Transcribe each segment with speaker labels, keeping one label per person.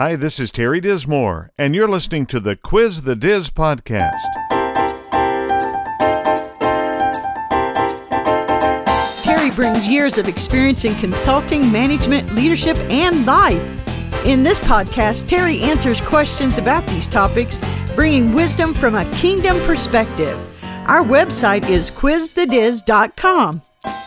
Speaker 1: Hi, this is Terry Dismore, and you're listening to the Quiz the Diz podcast.
Speaker 2: Terry brings years of experience in consulting, management, leadership, and life. In this podcast, Terry answers questions about these topics, bringing wisdom from a kingdom perspective. Our website is quizthediz.com.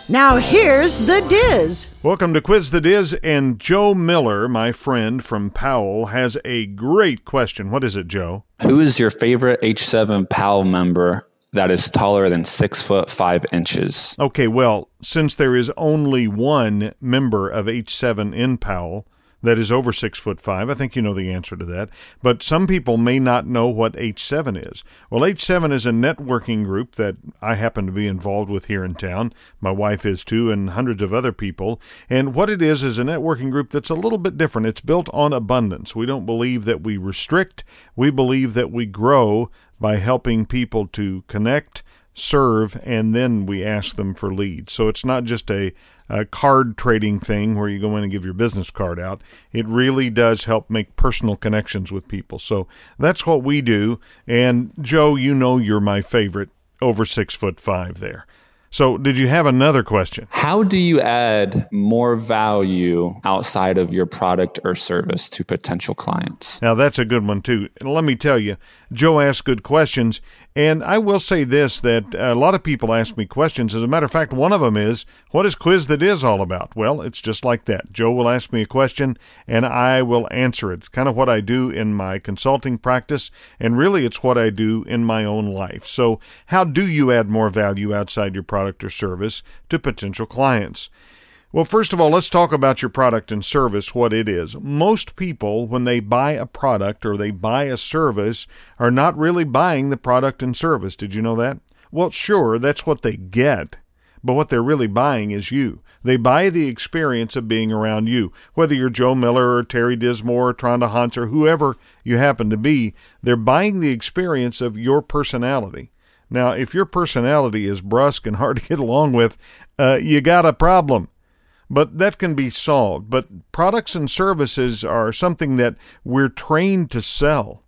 Speaker 2: Now here's the Diz.
Speaker 1: Welcome to Quiz the Diz, and Joe Miller, my friend from Powell, has a great question. What is it, Joe?
Speaker 3: Who is your favorite H7 Powell member that is taller than six foot five inches?
Speaker 1: Okay, well, since there is only one member of H7 in Powell, that is over six foot five. I think you know the answer to that. But some people may not know what H7 is. Well, H7 is a networking group that I happen to be involved with here in town. My wife is too, and hundreds of other people. And what it is is a networking group that's a little bit different. It's built on abundance. We don't believe that we restrict, we believe that we grow by helping people to connect serve, and then we ask them for leads. So it's not just a, a, card trading thing where you go in and give your business card out. It really does help make personal connections with people. So that's what we do. And Joe, you know you're my favorite over six foot five there. So, did you have another question?
Speaker 3: How do you add more value outside of your product or service to potential clients?
Speaker 1: Now, that's a good one, too. let me tell you, Joe asks good questions, and I will say this that a lot of people ask me questions. As a matter of fact, one of them is, What is Quiz the Diz all about? Well, it's just like that. Joe will ask me a question and I will answer it. It's kind of what I do in my consulting practice, and really it's what I do in my own life. So, how do you add more value outside your product or service to potential clients? Well, first of all, let's talk about your product and service, what it is. Most people, when they buy a product or they buy a service, are not really buying the product and service. Did you know that? Well, sure, that's what they get, but what they're really buying is you. They buy the experience of being around you. Whether you're Joe Miller or Terry Dismore or Tronda Hans or whoever you happen to be, they're buying the experience of your personality. Now, if your personality is brusque and hard to get along with, uh, you got a problem but that can be solved. But products and services are something that we're trained to sell,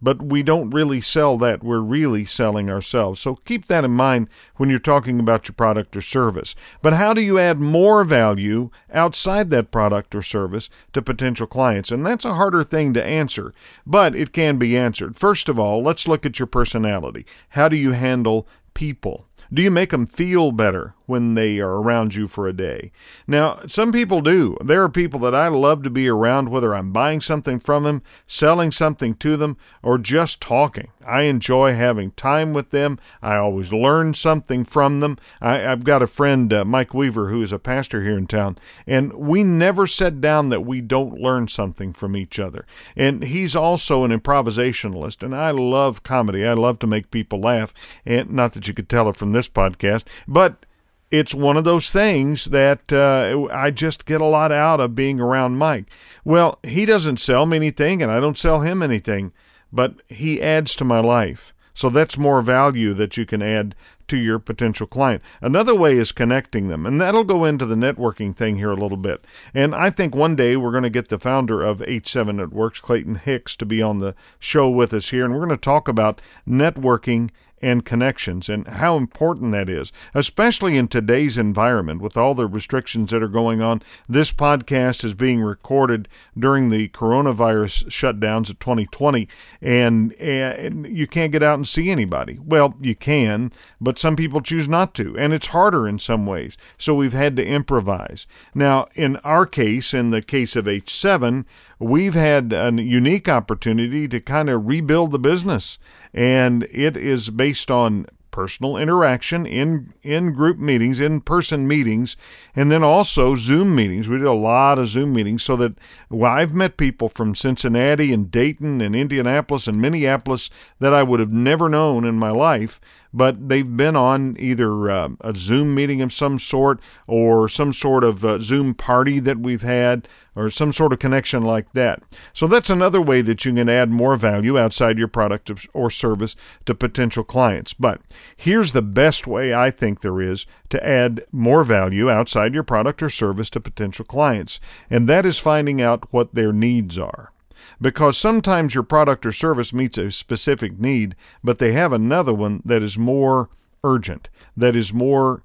Speaker 1: but we don't really sell that. We're really selling ourselves. So keep that in mind when you're talking about your product or service. But how do you add more value outside that product or service to potential clients? And that's a harder thing to answer, but it can be answered. First of all, let's look at your personality. How do you handle people? Do you make them feel better when they are around you for a day? Now, some people do. There are people that I love to be around, whether I'm buying something from them, selling something to them, or just talking. I enjoy having time with them. I always learn something from them. I, have got a friend, uh, Mike Weaver, who is a pastor here in town, and we never set down that we don't learn something from each other. And he's also an improvisationalist, and I love comedy. I love to make people laugh, and not that you could tell it from this podcast, but it's one of those things that uh, I just get a lot out of being around Mike. Well, he doesn't sell me anything, and I don't sell him anything but he adds to my life. So that's more value that you can add to your potential client. Another way is connecting them, and that'll go into the networking thing here a little bit. And I think one day we're going to get the founder of H7 Networks, Clayton Hicks, to be on the show with us here, and we're going to talk about networking and connections and how important that is, especially in today's environment with all the restrictions that are going on. This podcast is being recorded during the coronavirus shutdowns of 2020, and, and you can't get out and see anybody. Well, you can, but some people choose not to, and it's harder in some ways. So we've had to improvise. Now, in our case, in the case of H7, we've had a unique opportunity to kind of rebuild the business and it is based on personal interaction in in group meetings, in person meetings, and then also Zoom meetings. We did a lot of Zoom meetings so that well, I've met people from Cincinnati and Dayton and Indianapolis and Minneapolis that I would have never known in my life but they've been on either uh, a Zoom meeting of some sort or some sort of uh, Zoom party that we've had or some sort of connection like that. So that's another way that you can add more value outside your product or service to potential clients. But here's the best way I think there is to add more value outside your product or service to potential clients, and that is finding out what their needs are. Because sometimes your product or service meets a specific need, but they have another one that is more urgent, that is more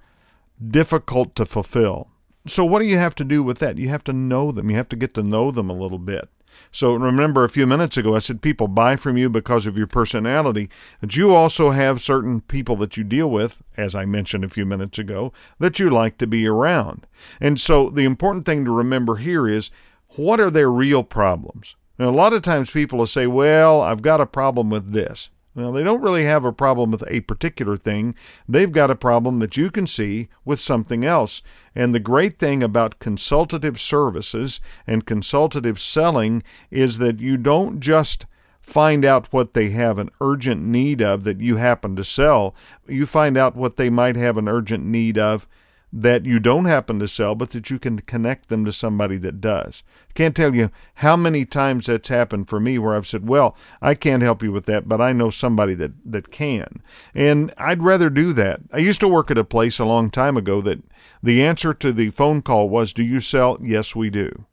Speaker 1: difficult to fulfill. So, what do you have to do with that? You have to know them. You have to get to know them a little bit. So, remember a few minutes ago, I said people buy from you because of your personality, but you also have certain people that you deal with, as I mentioned a few minutes ago, that you like to be around. And so, the important thing to remember here is what are their real problems? Now, a lot of times people will say, Well, I've got a problem with this. Well, they don't really have a problem with a particular thing. They've got a problem that you can see with something else. And the great thing about consultative services and consultative selling is that you don't just find out what they have an urgent need of that you happen to sell. You find out what they might have an urgent need of that you don't happen to sell, but that you can connect them to somebody that does. I can't tell you how many times that's happened for me where I've said, Well, I can't help you with that, but I know somebody that, that can. And I'd rather do that. I used to work at a place a long time ago that the answer to the phone call was, Do you sell? Yes, we do.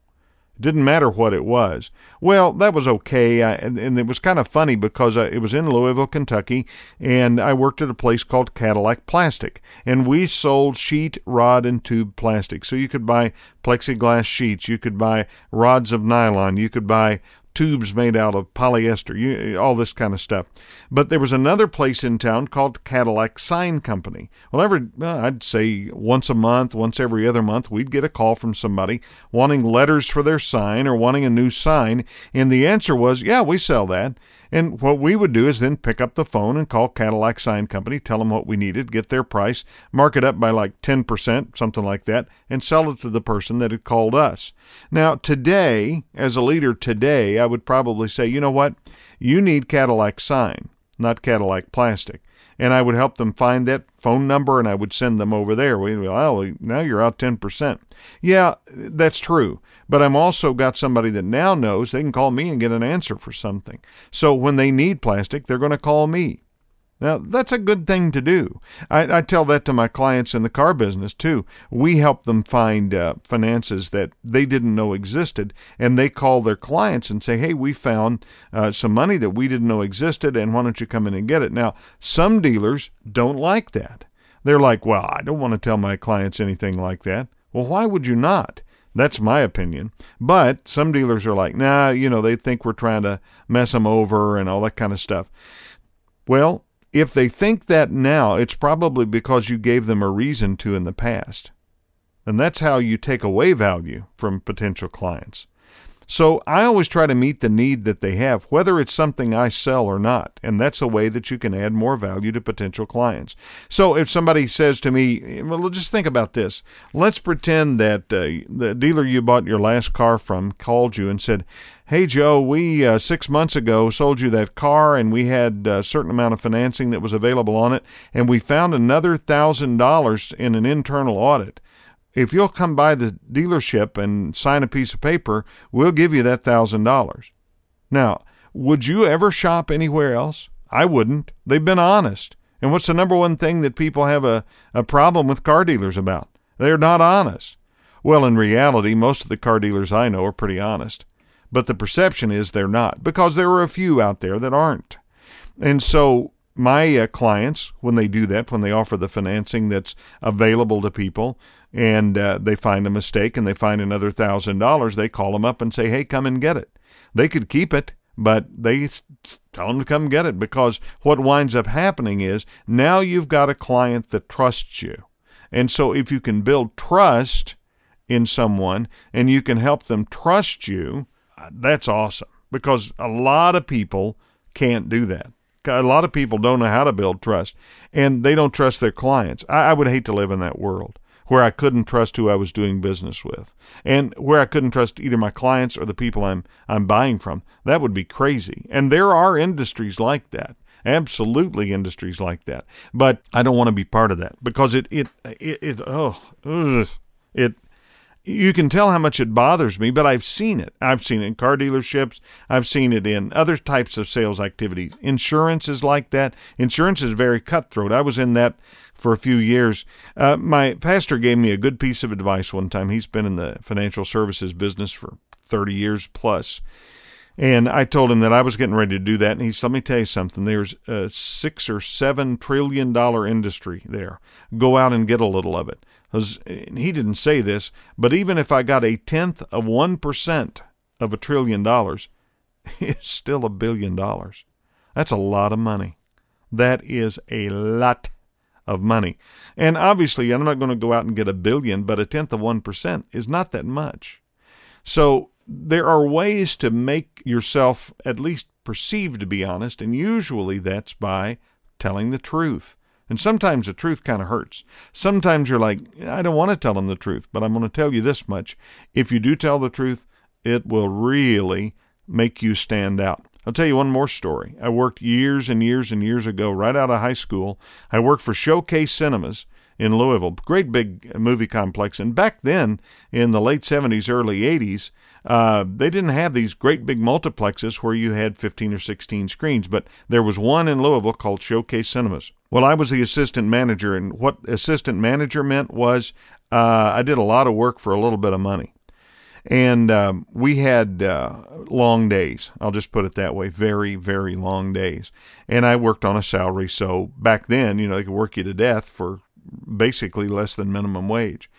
Speaker 1: Didn't matter what it was. Well, that was okay. I, and, and, it was kind of funny because I, it was in Louisville, Kentucky, and I worked at a place called Cadillac Plastic. And we sold sheet, rod, and tube plastic. So you could buy plexiglass sheets, you could buy rods of nylon, you could buy tubes made out of polyester, you, all this kind of stuff. But there was another place in town called Cadillac Sign Company. Well, every, well, I'd say once a month, once every other month, we'd get a call from somebody wanting letters for their sign or wanting a new sign. And the answer was, yeah, we sell that. And what we would do is then pick up the phone and call Cadillac Sign Company, tell them what we needed, get their price, mark it up by like 10%, something like that, and sell it to the person that had called us. Now, today, as a leader today, I would probably say, you know what? You need Cadillac Sign, not Cadillac Plastic and I would help them find that phone number and I would send them over there. We, well, oh, now you're out 10%. Yeah, that's true. But I'm also got somebody that now knows they can call me and get an answer for something. So when they need plastic, they're going to call me. Now, that's a good thing to do. I, I, tell that to my clients in the car business too. We help them find uh, finances that they didn't know existed, and they call their clients and say, Hey, we found uh, some money that we didn't know existed, and why don't you come in and get it? Now, some dealers don't like that. They're like, Well, I don't want to tell my clients anything like that. Well, why would you not? That's my opinion. But some dealers are like, nah, you know, they think we're trying to mess them over and all that kind of stuff. Well, if they think that now, it's probably because you gave them a reason to in the past. And that's how you take away value from potential clients. So I always try to meet the need that they have, whether it's something I sell or not. And that's a way that you can add more value to potential clients. So if somebody says to me, well, just think about this. Let's pretend that uh, the dealer you bought your last car from called you and said, Hey, Joe, we uh, six months ago sold you that car and we had a certain amount of financing that was available on it, and we found another thousand dollars in an internal audit if you'll come by the dealership and sign a piece of paper, we'll give you that thousand dollars. Now, would you ever shop anywhere else? I wouldn't. They've been honest. And what's the number one thing that people have a, a problem with car dealers about? They're not honest. Well, in reality, most of the car dealers I know are pretty honest. But the perception is they're not, because there are a few out there that aren't. And so my uh, clients, when they do that, when they offer the financing that's available to people, and uh, they find a mistake and they find another thousand dollars, they call them up and say, "Hey, come and get it." They could keep it, but they tell them to come get it because what winds up happening is now you've got a client that trusts you, and so if you can build trust in someone and you can help them trust you, uh, that's awesome because a lot of people can't do that. A lot of people don't know how to build trust and they don't trust their clients. I, I would hate to live in that world where I couldn't trust who I was doing business with, and where I couldn't trust either my clients or the people I'm I'm buying from. That would be crazy. And there are industries like that. Absolutely industries like that. But I don't want to be part of that because it it it, it oh ugh, it you can tell how much it bothers me, but I've seen it. I've seen it in car dealerships. I've seen it in other types of sales activities. Insurance is like that. Insurance is very cutthroat. I was in that for a few years. Uh, my pastor gave me a good piece of advice one time. He's been in the financial services business for 30 years plus. And I told him that I was getting ready to do that. And he said, Let me tell you something. There's a six or seven trillion dollar industry there. Go out and get a little of it. He didn't say this, but even if I got a tenth of 1% of a trillion dollars, it's still a billion dollars. That's a lot of money. That is a lot of money. And obviously, I'm not going to go out and get a billion, but a tenth of 1% is not that much. So there are ways to make yourself at least perceived to be honest, and usually that's by telling the truth. And sometimes the truth kind of hurts. Sometimes you're like, I don't want to tell them the truth, but I'm going to tell you this much. If you do tell the truth, it will really make you stand out. I'll tell you one more story. I worked years and years and years ago, right out of high school. I worked for Showcase Cinemas in Louisville, great big movie complex. And back then, in the late 70s, early 80s, uh, they didn't have these great big multiplexes where you had 15 or 16 screens, but there was one in Louisville called Showcase Cinemas. Well, I was the assistant manager, and what assistant manager meant was uh, I did a lot of work for a little bit of money. And um, we had uh, long days. I'll just put it that way very, very long days. And I worked on a salary. So back then, you know, they could work you to death for basically less than minimum wage.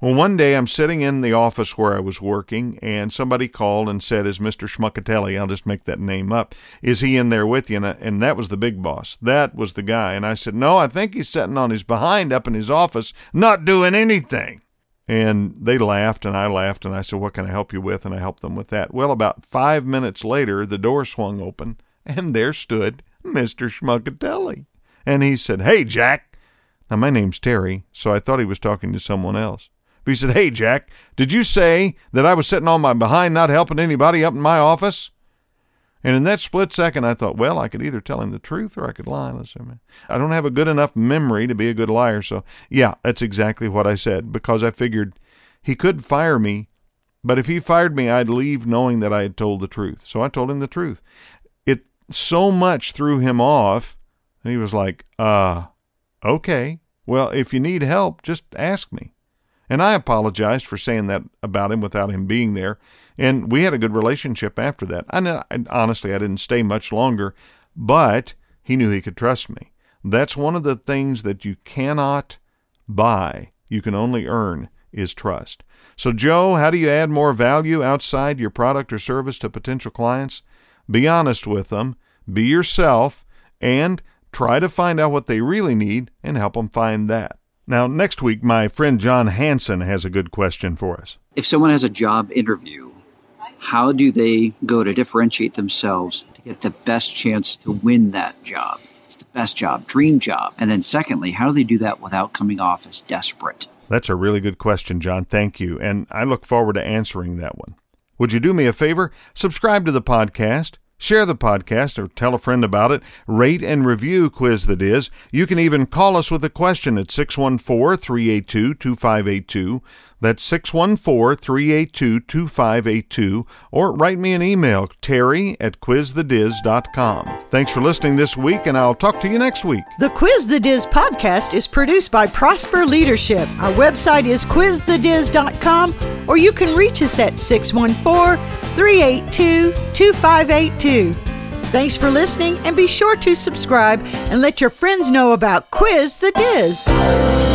Speaker 1: Well, one day I'm sitting in the office where I was working, and somebody called and said, Is Mr. Schmuckatelli, I'll just make that name up, is he in there with you? And, I, and that was the big boss. That was the guy. And I said, No, I think he's sitting on his behind up in his office, not doing anything. And they laughed and I laughed and I said, What can I help you with? And I helped them with that. Well, about five minutes later, the door swung open and there stood Mr. Schmuckatelli. And he said, Hey, Jack. Now, my name's Terry, so I thought he was talking to someone else. But he said, Hey, Jack, did you say that I was sitting on my behind not helping anybody up in my office? And in that split second, I thought, well, I could either tell him the truth or I could lie. Listen, I don't have a good enough memory to be a good liar. So, yeah, that's exactly what I said because I figured he could fire me, but if he fired me, I'd leave knowing that I had told the truth. So I told him the truth. It so much threw him off. And he was like, uh, okay. Well, if you need help, just ask me. And I apologized for saying that about him without him being there. And we had a good relationship after that. I, honestly, I didn't stay much longer, but he knew he could trust me. That's one of the things that you cannot buy, you can only earn, is trust. So, Joe, how do you add more value outside your product or service to potential clients? Be honest with them, be yourself, and try to find out what they really need and help them find that. Now, next week, my friend John Hanson has a good question for us.
Speaker 4: If someone has a job interview, how do they go to differentiate themselves to get the best chance to win that job? It's the best job, dream job. And then, secondly, how do they do that without coming off as desperate?
Speaker 1: That's a really good question, John. Thank you. And I look forward to answering that one. Would you do me a favor? Subscribe to the podcast. Share the podcast or tell a friend about it. Rate and review Quiz the Diz. You can even call us with a question at 614 382 2582. That's 614 382 2582. Or write me an email, terry at quizthediz.com. Thanks for listening this week, and I'll talk to you next week.
Speaker 2: The Quiz the Diz podcast is produced by Prosper Leadership. Our website is quizthediz.com, or you can reach us at 614 382 2582. Thanks for listening, and be sure to subscribe and let your friends know about Quiz the Diz.